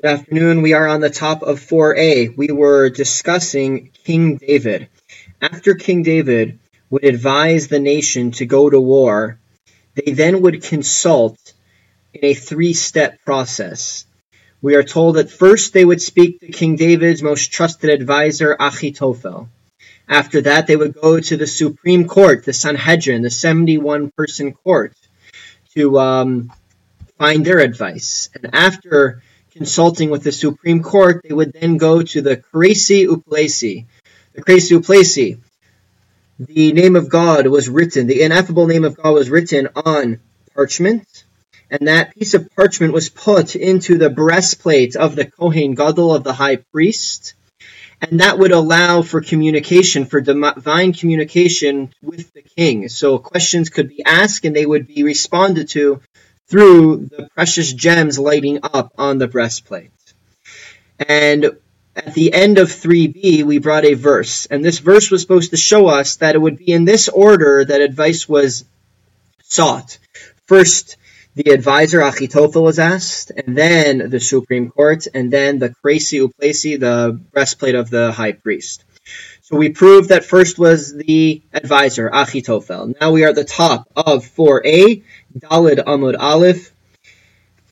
Good afternoon. We are on the top of 4a. We were discussing King David. After King David would advise the nation to go to war, they then would consult in a three step process. We are told that first they would speak to King David's most trusted advisor, Achitophel. After that, they would go to the Supreme Court, the Sanhedrin, the 71 person court, to um, find their advice. And after consulting with the Supreme Court, they would then go to the Kresi Uplesi. The Kresi Uplesi, the name of God was written, the ineffable name of God was written on parchment, and that piece of parchment was put into the breastplate of the Kohen Gadol of the high priest, and that would allow for communication, for divine communication with the king. So questions could be asked and they would be responded to through the precious gems lighting up on the breastplate. And at the end of 3b, we brought a verse, and this verse was supposed to show us that it would be in this order that advice was sought. First, the advisor Achitophel was asked, and then the Supreme Court, and then the Kresi Uplesi, the breastplate of the high priest. So we proved that first was the advisor, Achitophel. Now we are at the top of 4a, Dalet Amud Aleph.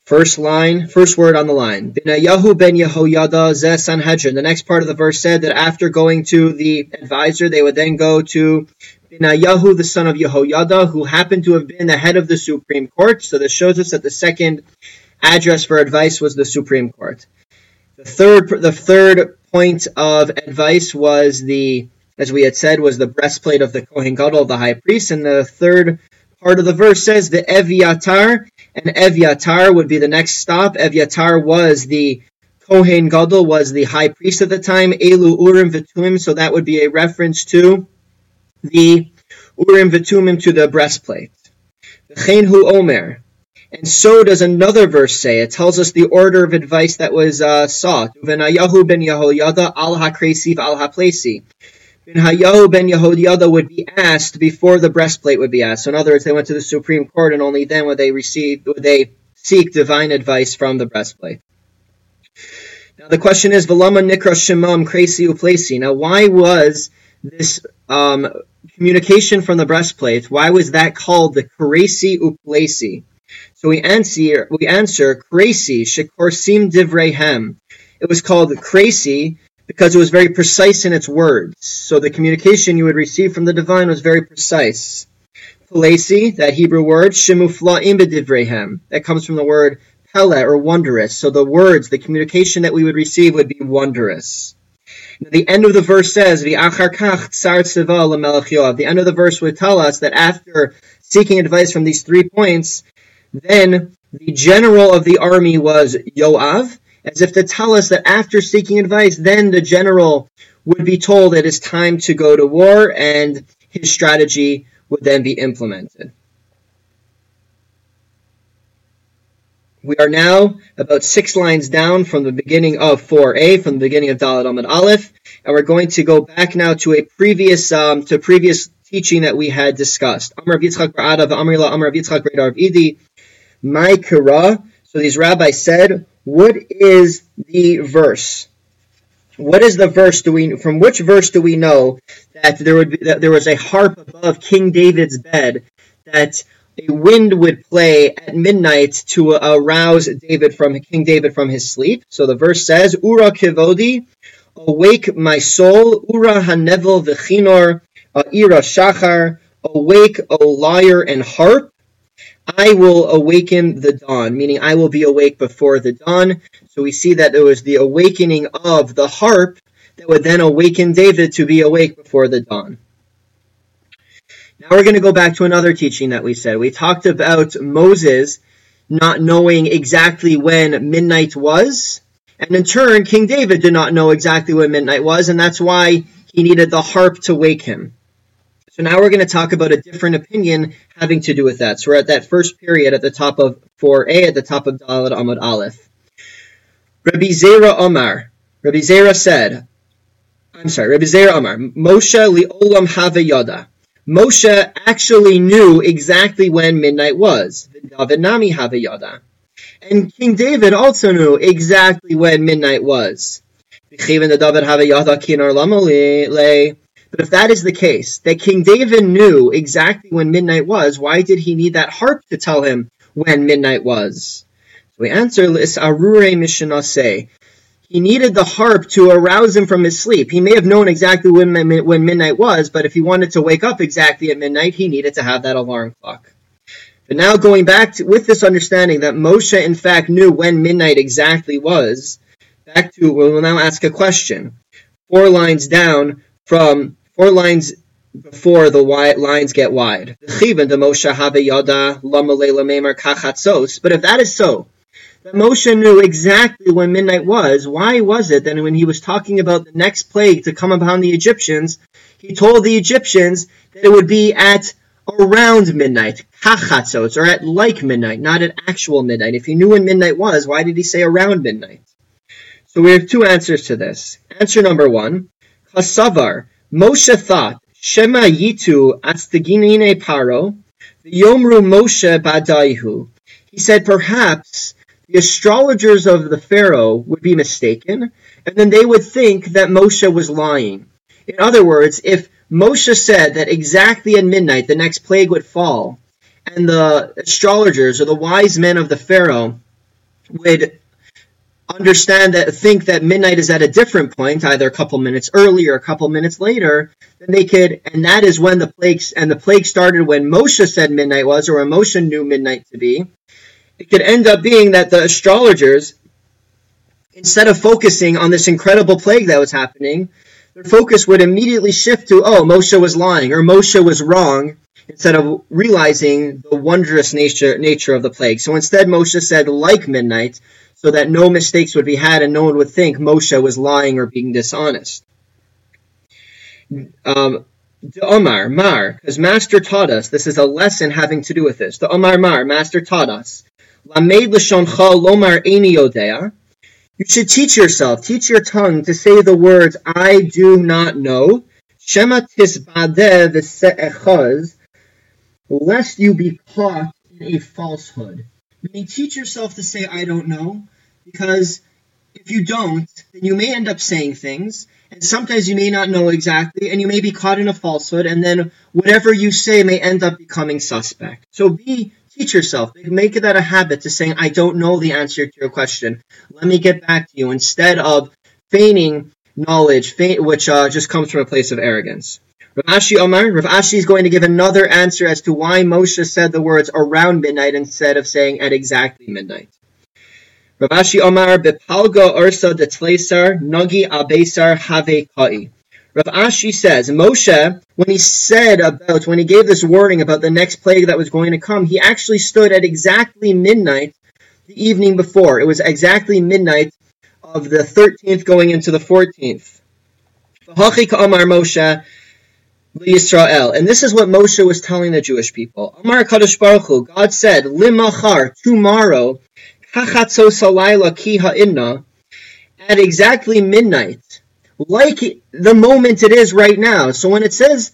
First line, first word on the line. Binayahu ben Yehoyada ze Sanhedrin. The next part of the verse said that after going to the advisor, they would then go to Binayahu, the son of Yehoyada, who happened to have been the head of the Supreme Court. So this shows us that the second address for advice was the Supreme Court. The third, the third point of advice was the, as we had said, was the breastplate of the Kohen Gadol, the high priest, and the third part of the verse says the Eviatar, and Eviatar would be the next stop. Eviatar was the Kohen Gadol, was the high priest at the time. Elu Urim Vitumim, so that would be a reference to the Urim Vitumim to the breastplate. Hu Omer. And so does another verse say. It tells us the order of advice that was uh, sought. Uvenayahu ben Yehoyada al hakresiv al haplesi. Ben Hayahu ben Yehoyada would be asked before the breastplate would be asked. So in other words, they went to the Supreme Court, and only then would they receive would they seek divine advice from the breastplate. Now the question is, Velama nikra shemam kresi uplesi. Now why was this um, communication from the breastplate? Why was that called the kresi uplesi? So we answer we answer kresi shekorsim divrehem. It was called kresi because it was very precise in its words. So the communication you would receive from the divine was very precise. Pelesi, that Hebrew word, shemufla imbedivrehem, that comes from the word pele or wondrous. So the words, the communication that we would receive would be wondrous. Now, the end of the verse says, The end of the verse would tell us that after seeking advice from these three points, then the general of the army was Yoav, as if to tell us that after seeking advice, then the general would be told that it is time to go to war and his strategy would then be implemented. We are now about six lines down from the beginning of 4a, from the beginning of Dalet Amud Aleph, and we're going to go back now to a previous um, to previous teaching that we had discussed. Amr Yitzchak Amrila Amr Yitzchak Idi, my kira. So these rabbis said, what is the verse? What is the verse? Do we from which verse do we know that there would be that there was a harp above King David's bed that a wind would play at midnight to arouse David from King David from his sleep? So the verse says, "Ura kivodi, awake my soul, Ura hanevel v'chinor, ira shachar, awake, O lyre and harp." I will awaken the dawn, meaning I will be awake before the dawn. So we see that there was the awakening of the harp that would then awaken David to be awake before the dawn. Now we're going to go back to another teaching that we said. We talked about Moses not knowing exactly when midnight was. And in turn, King David did not know exactly when midnight was, and that's why he needed the harp to wake him. So now we're going to talk about a different opinion having to do with that. So we're at that first period at the top of 4a, at the top of Dalet Amud Aleph. Rabbi Zera Omar, Rabbi Zera said, I'm sorry, Rabbi Zera Omar, Moshe li'olam have Moshe actually knew exactly when midnight was. David nami have And King David also knew exactly when midnight was. But if that is the case, that King David knew exactly when midnight was, why did he need that harp to tell him when midnight was? So we answer, this Arure He needed the harp to arouse him from his sleep. He may have known exactly when, when midnight was, but if he wanted to wake up exactly at midnight, he needed to have that alarm clock. But now going back to, with this understanding that Moshe in fact knew when midnight exactly was, back to we will now ask a question. Four lines down from four lines before the wide lines get wide. But if that is so, that Moshe knew exactly when midnight was, why was it that when he was talking about the next plague to come upon the Egyptians, he told the Egyptians that it would be at around midnight, kachatzos, or at like midnight, not at actual midnight. If he knew when midnight was, why did he say around midnight? So we have two answers to this. Answer number one, Kasavar, Moshe thought, Shema yitu atstaginine paro, yomru Moshe badaihu. He said, perhaps the astrologers of the Pharaoh would be mistaken, and then they would think that Moshe was lying. In other words, if Moshe said that exactly at midnight the next plague would fall, and the astrologers or the wise men of the Pharaoh would understand that think that midnight is at a different point, either a couple minutes earlier or a couple minutes later, then they could, and that is when the plagues and the plague started when Moshe said midnight was, or when Moshe knew midnight to be. It could end up being that the astrologers, instead of focusing on this incredible plague that was happening, their focus would immediately shift to, oh, Moshe was lying or Moshe was wrong, instead of realizing the wondrous nature, nature of the plague. So instead, Moshe said, like midnight, so that no mistakes would be had and no one would think Moshe was lying or being dishonest. Um, the Omar, Mar, because Master taught us, this is a lesson having to do with this. The Omar Mar, Master taught us, Lamed l'shoncha lomar eni yodea, you should teach yourself, teach your tongue to say the words, I do not know. Shema tisbadeh v'se'echaz, lest you be caught in a falsehood. Meaning, teach yourself to say, I don't know, because if you don't, then you may end up saying things, and sometimes you may not know exactly, and you may be caught in a falsehood, and then whatever you say may end up becoming suspect. So be teach yourself. Make that a habit to saying, I don't know the answer to your question. Let me get back to you instead of feigning knowledge, which uh, just comes from a place of arrogance. Rav Ashi Omar, Rav Ashi is going to give another answer as to why Moshe said the words around midnight instead of saying at exactly midnight. Rav Ashi Omar, Bepalga Ursa de Tlesar, Abesar Have Kai. Rav Ashi says, Moshe, when he said about, when he gave this warning about the next plague that was going to come, he actually stood at exactly midnight the evening before. It was exactly midnight of the 13th going into the 14th. Amar Moshe And this is what Moshe was telling the Jewish people. Amar Kadosh Baruch Hu, God said, Limachar, tomorrow, Kachatzo Salayla Ki Ha'inna, at exactly midnight, like the moment it is right now. So when it says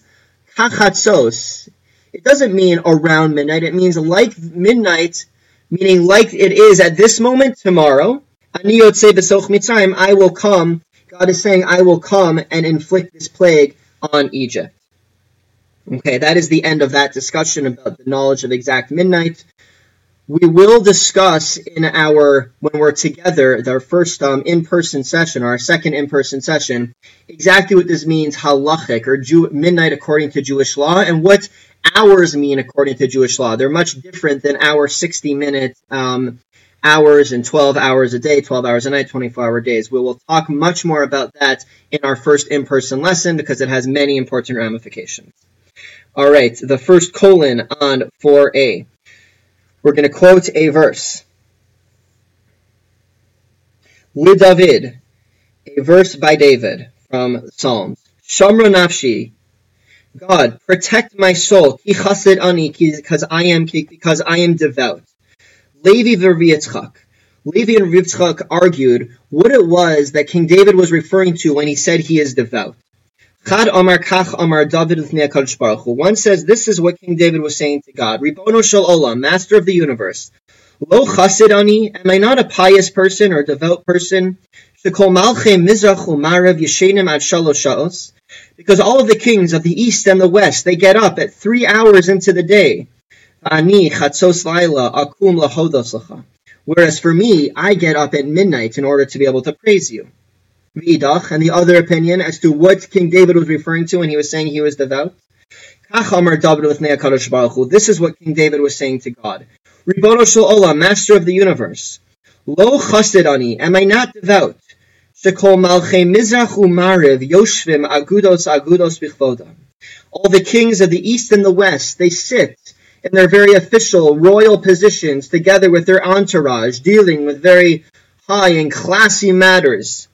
kachatzos, it doesn't mean around midnight. It means like midnight, meaning like it is at this moment tomorrow. I will come. God is saying, I will come and inflict this plague on Egypt. Okay, that is the end of that discussion about the knowledge of exact midnight. We will discuss in our when we're together our first um, in-person session our second in-person session exactly what this means halachic or Jew, midnight according to jewish law and what hours mean according to jewish law. They're much different than our 60 minute um, hours and 12 hours a day 12 hours a night 24 hour days. We will talk much more about that in our first in-person lesson because it has many important ramifications all right the first colon on 4a we're going to quote a verse. Li David, a verse by David from Psalms. Shamra nafshi, God, protect my soul, ki ani, because I am because I am devout. Levi v'Yitzchak. Levi and Yitzchak argued what it was that King David was referring to when he said he is devout. Chad Amar Kach Amar David Baruch One says this is what King David was saying to God, Ribono Shel Olam, Master of the Universe. Lo chasidani, am I not a pious person or a devout person? Shekol malche mizrach umarav yeshenim ad shalosh. Because all of the kings of the east and the west, they get up at three hours into the day. Ani chatzos laila akum lahodos. Whereas for me, I get up at midnight in order to be able to praise you. V'idach, and the other opinion as to what King David was referring to when he was saying he was devout. This is what King David was saying to God. Master of the universe. Lo chasidani, am I not devout? Yoshvim agudos agudos. All the kings of the east and the west, they sit in their very official royal positions together with their entourage, dealing with very high and classy matters.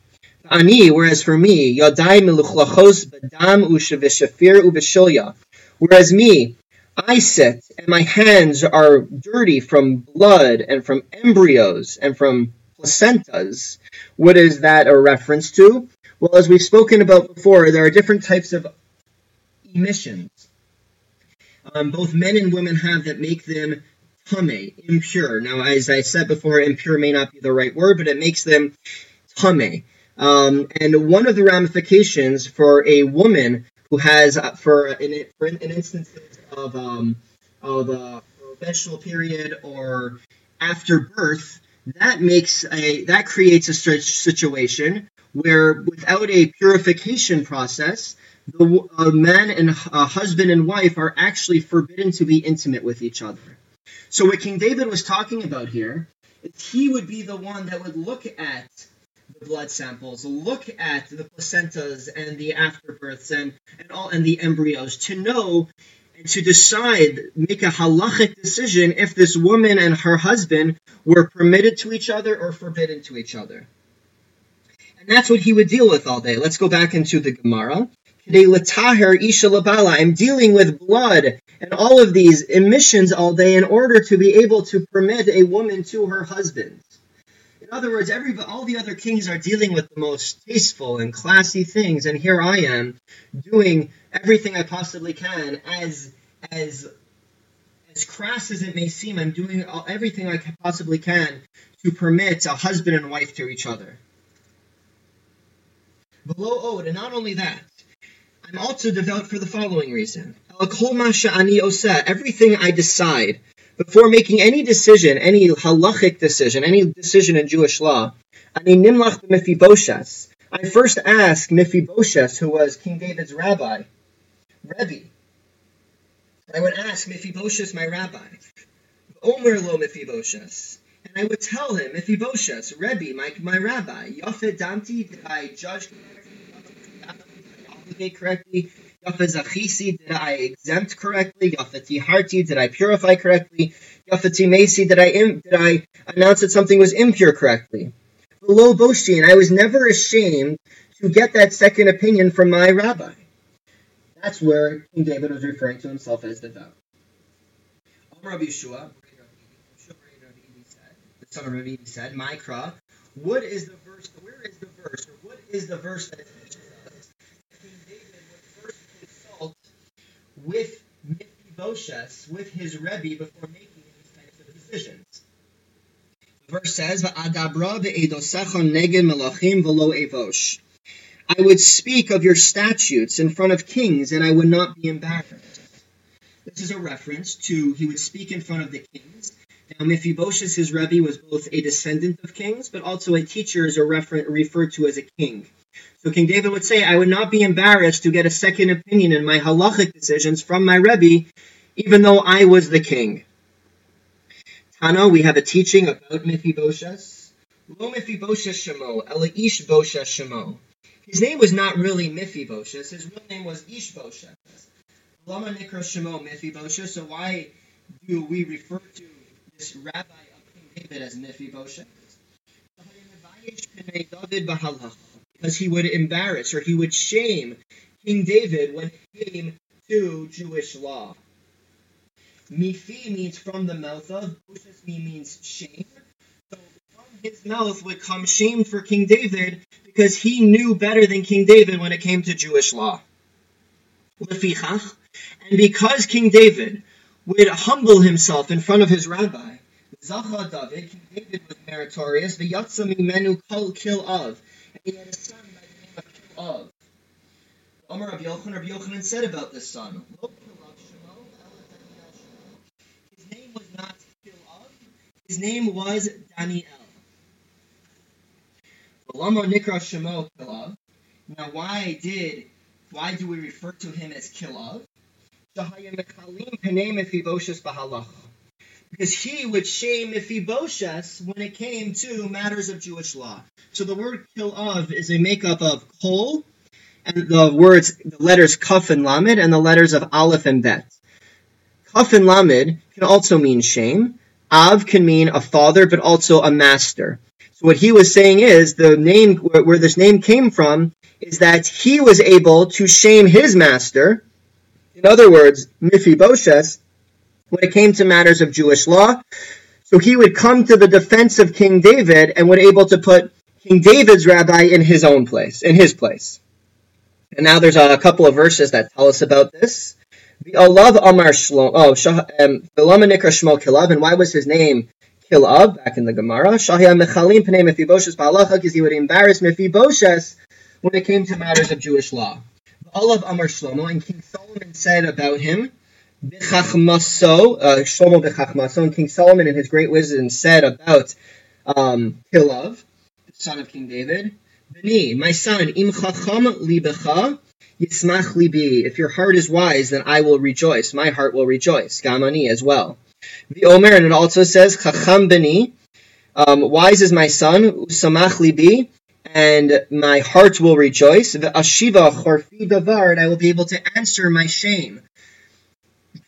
Ani, whereas for me, yadai miluchlachos badam ushevishafir ubeshilya. Whereas me, I sit and my hands are dirty from blood and from embryos and from placentas. What is that a reference to? Well, as we've spoken about before, there are different types of emissions. Um, both men and women have that make them tame, impure. Now, as I said before, impure may not be the right word, but it makes them tame. Um, and one of the ramifications for a woman who has, uh, for an, for an instance of um, of menstrual period or after birth, that makes a that creates a situation where without a purification process, the uh, man and uh, husband and wife are actually forbidden to be intimate with each other. So what King David was talking about here is he would be the one that would look at blood samples, look at the placentas and the afterbirths and, and all and the embryos to know and to decide, make a halachic decision if this woman and her husband were permitted to each other or forbidden to each other. And that's what he would deal with all day. Let's go back into the Gemara. I'm dealing with blood and all of these emissions all day in order to be able to permit a woman to her husband. In other words, every all the other kings are dealing with the most tasteful and classy things, and here I am doing everything I possibly can, as as as crass as it may seem. I'm doing everything I possibly can to permit a husband and wife to each other. Below ode, and not only that, I'm also devout for the following reason. Everything I decide before making any decision, any halachic decision, any decision in Jewish law, ani nimlach Mephibosheth. I first ask Mephibosheth, who was King David's rabbi, Rebbe. I would ask Mephibosheth, my rabbi, Omer lo Mephibosheth. And I would tell him, Mephibosheth, Rebbe, my, my rabbi, Yafet Damti, did I judge correctly? Yafazachisi, did I exempt correctly? Yafati Harti, did I purify correctly? Yafati Mesi, did I did I announce that something was impure correctly? Below Boshin, I was never ashamed to get that second opinion from my rabbi. That's where King David was referring to himself as devout. Rabbi Yeshua, the son of Rabbi said, Mikra, what is the verse, where is the verse, or what is the verse that with Mephibosheth, with his Rebbe, before making these types of decisions. The verse says, "Va'adabra be'edosechon neged melachim v'lo evosh." I would speak of your statutes in front of kings, and I would not be embarrassed. This is a reference to he would speak in front of the kings. Now, Mephibosheth, his Rebbe, was both a descendant of kings, but also a teacher, is a refer- referred to as a king. So King David would say, I would not be embarrassed to get a second opinion in my halachic decisions from my Rebbe, even though I was the king. Tana, we have a teaching about Mephibosheth. Lo Mephibosheth Shemo, Ela Ish Bosheth Shemo. His name was not really Mephibosheth, his real name was Ishbosheth. Lama Nikra Shemo Mephibosheth, so why do we refer to this rabbi of King David as Mephibosheth? Because he would embarrass or he would shame King David when it came to Jewish law. Mifi means from the mouth of, Boshesmi means shame. So from his mouth would come shame for King David because he knew better than King David when it came to Jewish law. And because King David would humble himself in front of his rabbi, Zacha David, King David was meritorious. V'yatza mimenu kol kil of. And he had a son by the name of of. Omar Rabbi Yochanan, Rabbi Yochanan said about this son, His name was not Kil his name was Daniel. Now why did, why do we refer to him as Kil of? Because he would shame Mephibosheth when it came to matters of Jewish law. So the word kilav is a makeup of kol, and the words, the letters kaf and lamed, and the letters of aleph and bet. Kaf and lamed can also mean shame. Av can mean a father, but also a master. So what he was saying is the name where this name came from is that he was able to shame his master. In other words, Mephibosheth, when it came to matters of Jewish law. So he would come to the defense of King David and would able to put King David's rabbi in his own place, in his place. And now there's a couple of verses that tell us about this. The Alav Amar Shlom, oh, um, Shmo Kilab, and why was his name Kilab back in the Gemara? Shahia Mechalim Pnei Mephibosheth Ba'alacha, because he would embarrass Mephibosheth when it came to matters of Jewish law. The Alav Amar Shlomo, and King Solomon said about him, Bechachmaso, uh, Shlomo Bechachmaso, and King Solomon in his great wisdom said about um, the son of King David, Beni, my son, im chacham libecha, yismach libi. If your heart is wise, then I will rejoice. My heart will rejoice. Gamani as well. The Omer, and it also says, chacham beni, um, wise is my son, usamach libi, and my heart will rejoice. The ashiva chorfi davar, and I will be able to answer my shame.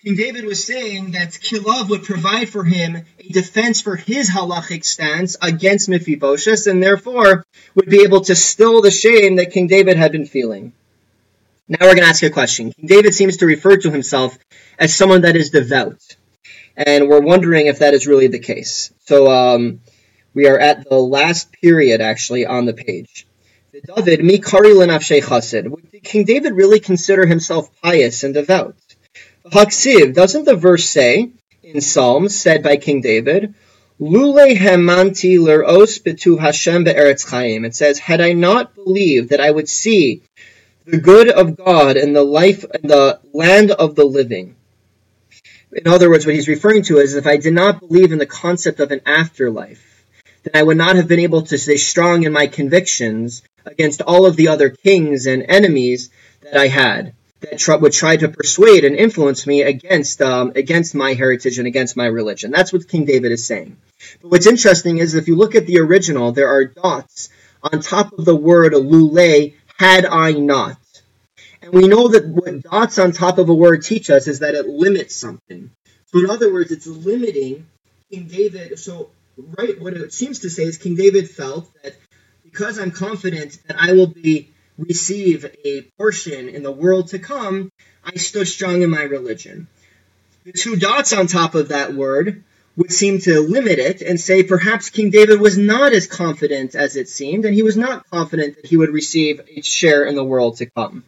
King David was saying that Kilov would provide for him a defense for his halachic stance against Mephibosheth, and therefore would be able to still the shame that King David had been feeling. Now we're going to ask a question. King David seems to refer to himself as someone that is devout, and we're wondering if that is really the case. So um, we are at the last period, actually, on the page. David, mi kari Did King David really consider himself pious and devout? Haksiv, doesn't the verse say in Psalms said by King David, Lule hemanti leros betu Hashem be'eretz chaim. It says, had I not believed that I would see the good of God in the life in the land of the living. In other words, what he's referring to is if I did not believe in the concept of an afterlife, then I would not have been able to stay strong in my convictions against all of the other kings and enemies that I had that tr- would try to persuade and influence me against um, against my heritage and against my religion. That's what King David is saying. But what's interesting is if you look at the original, there are dots on top of the word lule, had I not. And we know that what dots on top of a word teach us is that it limits something. So in other words, it's limiting King David. So right, what it seems to say is King David felt that because I'm confident that I will be receive a portion in the world to come, I stood strong in my religion. The two dots on top of that word would seem to limit it and say perhaps King David was not as confident as it seemed, and he was not confident that he would receive a share in the world to come.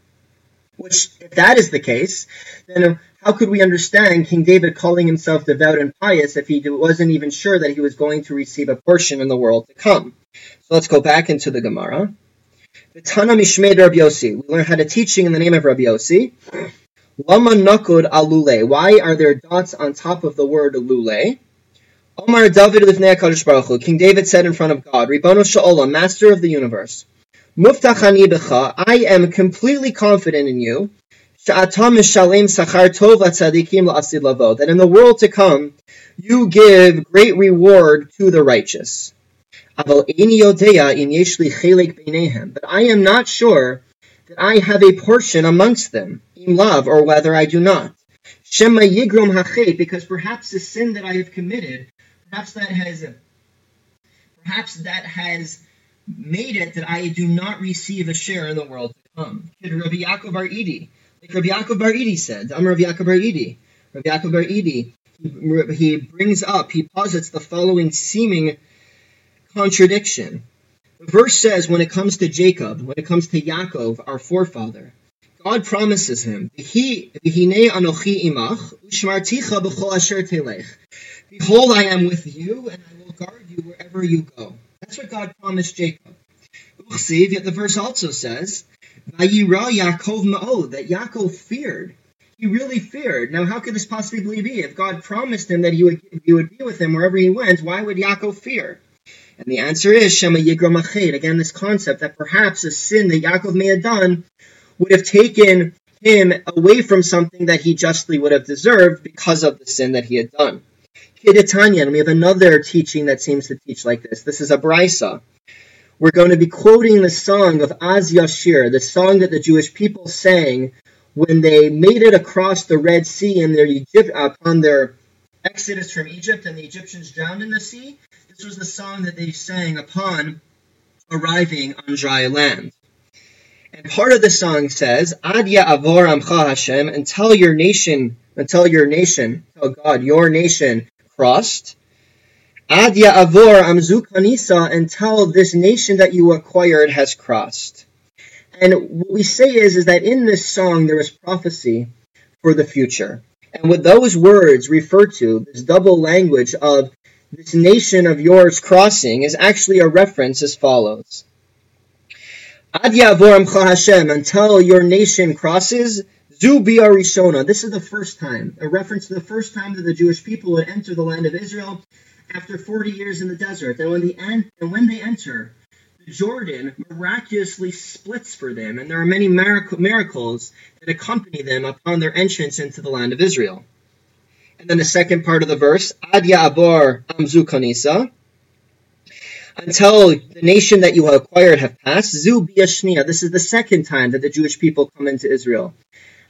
Which, if that is the case, then how could we understand King David calling himself devout and pious if he wasn't even sure that he was going to receive a portion in the world to come? So let's go back into the Gemara. The Mishmed Rabbi Yossi. We learn how to teaching in the name of Rabbi Yossi. Lama nakud alule. Why are there dots on top of the word lule? Omar David Livnei HaKadosh Baruch Hu. King David said in front of God, Ribono Sha'olam, Master of the universe, Muftachani becha, I am completely confident in you, Sha'atam Shalem Sachar Tov Tzadikim La'asid Lavo, that in the world to come, you give great reward to the righteous. But I am not sure that I have a portion amongst them, in love, or whether I do not. Because perhaps the sin that I have committed, perhaps that has, perhaps that has made it that I do not receive a share in the world to come. Rabbi Yaakov Bar Idi, like Rabbi Yaakov Bar Idi said, I'm Rabbi Yaakov Bar Idi. Rabbi Yaakov Bar Idi, he brings up, he posits the following seeming contradiction. The verse says when it comes to Jacob, when it comes to Yaakov, our forefather, God promises him, Be Behold, I am with you, and I will guard you wherever you go. That's what God promised Jacob. Yet the verse also says, Vayira Yaakov Ma'od, that Yaakov feared. He really feared. Now, how could this possibly be? If God promised him that he would, he would be with him wherever he went, why would Yaakov fear? And the answer is Shema Yigra Mached. Again, this concept that perhaps a sin that Yaakov may have done would have taken him away from something that he justly would have deserved because of the sin that he had done. Kedetanya, and we have another teaching that seems to teach like this. This is a brisa. We're going to be quoting the song of Az Yashir, the song that the Jewish people sang when they made it across the Red Sea in their Egypt, upon their exodus from Egypt and the Egyptians drowned in the sea. This was the song that they sang upon arriving on dry land. And part of the song says, Ad Avor Amcha Hashem, until your nation, until your nation, tell God, your nation crossed. Ad Avor Amzu Kanisa, until this nation that you acquired has crossed. And what we say is, is that in this song there is prophecy for the future. And what those words refer to, this double language of this nation of yours crossing, is actually a reference as follows. Ad Yavoramcha Hashem, until your nation crosses, Zu Rishona. This is the first time, a reference to the first time that the Jewish people would enter the land of Israel after 40 years in the desert. And when, the and when they enter, the Jordan miraculously splits for them, and there are many mirac- miracles that accompany them upon their entrance into the land of Israel. And then the second part of the verse, Ad Ya'abor Amzu Kanisa, until the nation that you have acquired have passed. Zu Biashnia, this is the second time that the Jewish people come into Israel.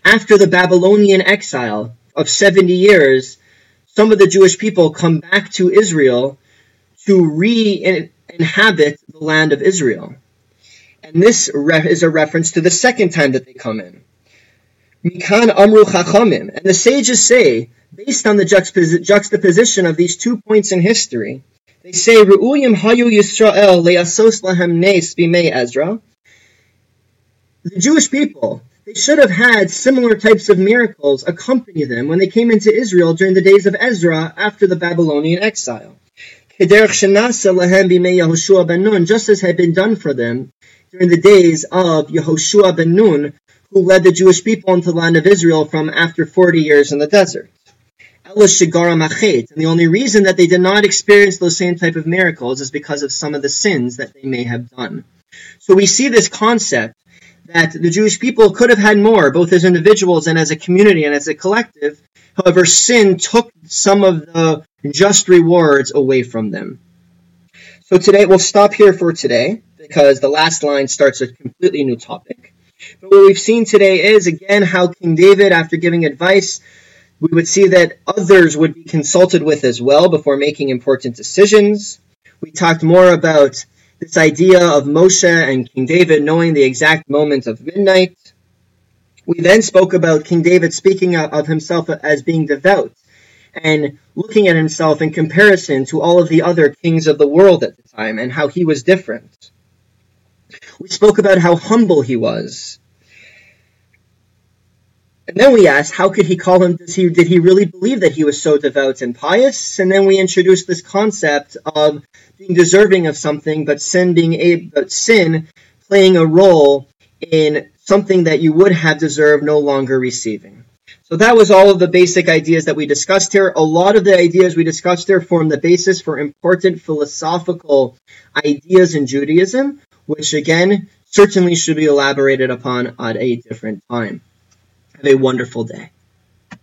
After the Babylonian exile of 70 years, some of the Jewish people come back to Israel to re-inhabit the land of Israel. And this is a reference to the second time that they come in. Mikan Amru Chachamim. And the sages say, based on the juxtaposition of these two points in history, they say, Ru'uyim Hayu Yisrael le'asos lahem nes bimei Ezra. The Jewish people, they should have had similar types of miracles accompany them when they came into Israel during the days of Ezra after the Babylonian exile. Just as had been done for them during the days of Yehoshua ben Nun, who led the Jewish people into the land of Israel from after 40 years in the desert. And the only reason that they did not experience those same type of miracles is because of some of the sins that they may have done. So we see this concept that the Jewish people could have had more, both as individuals and as a community and as a collective. However, sin took some of the just rewards away from them. So today, we'll stop here for today because the last line starts a completely new topic. But what we've seen today is, again, how King David, after giving advice, we would see that others would be consulted with as well before making important decisions. We talked more about this idea of Moshe and King David knowing the exact moment of midnight. We then spoke about King David speaking of himself as being devout and looking at himself in comparison to all of the other kings of the world at the time and how he was different. We spoke about how humble he was. And then we asked, how could he call him? Does he, did he really believe that he was so devout and pious? And then we introduced this concept of being deserving of something, but sin being a, but sin playing a role in something that you would have deserved no longer receiving. So that was all of the basic ideas that we discussed here. A lot of the ideas we discussed here form the basis for important philosophical ideas in Judaism, which again certainly should be elaborated upon at a different time. Have a wonderful day.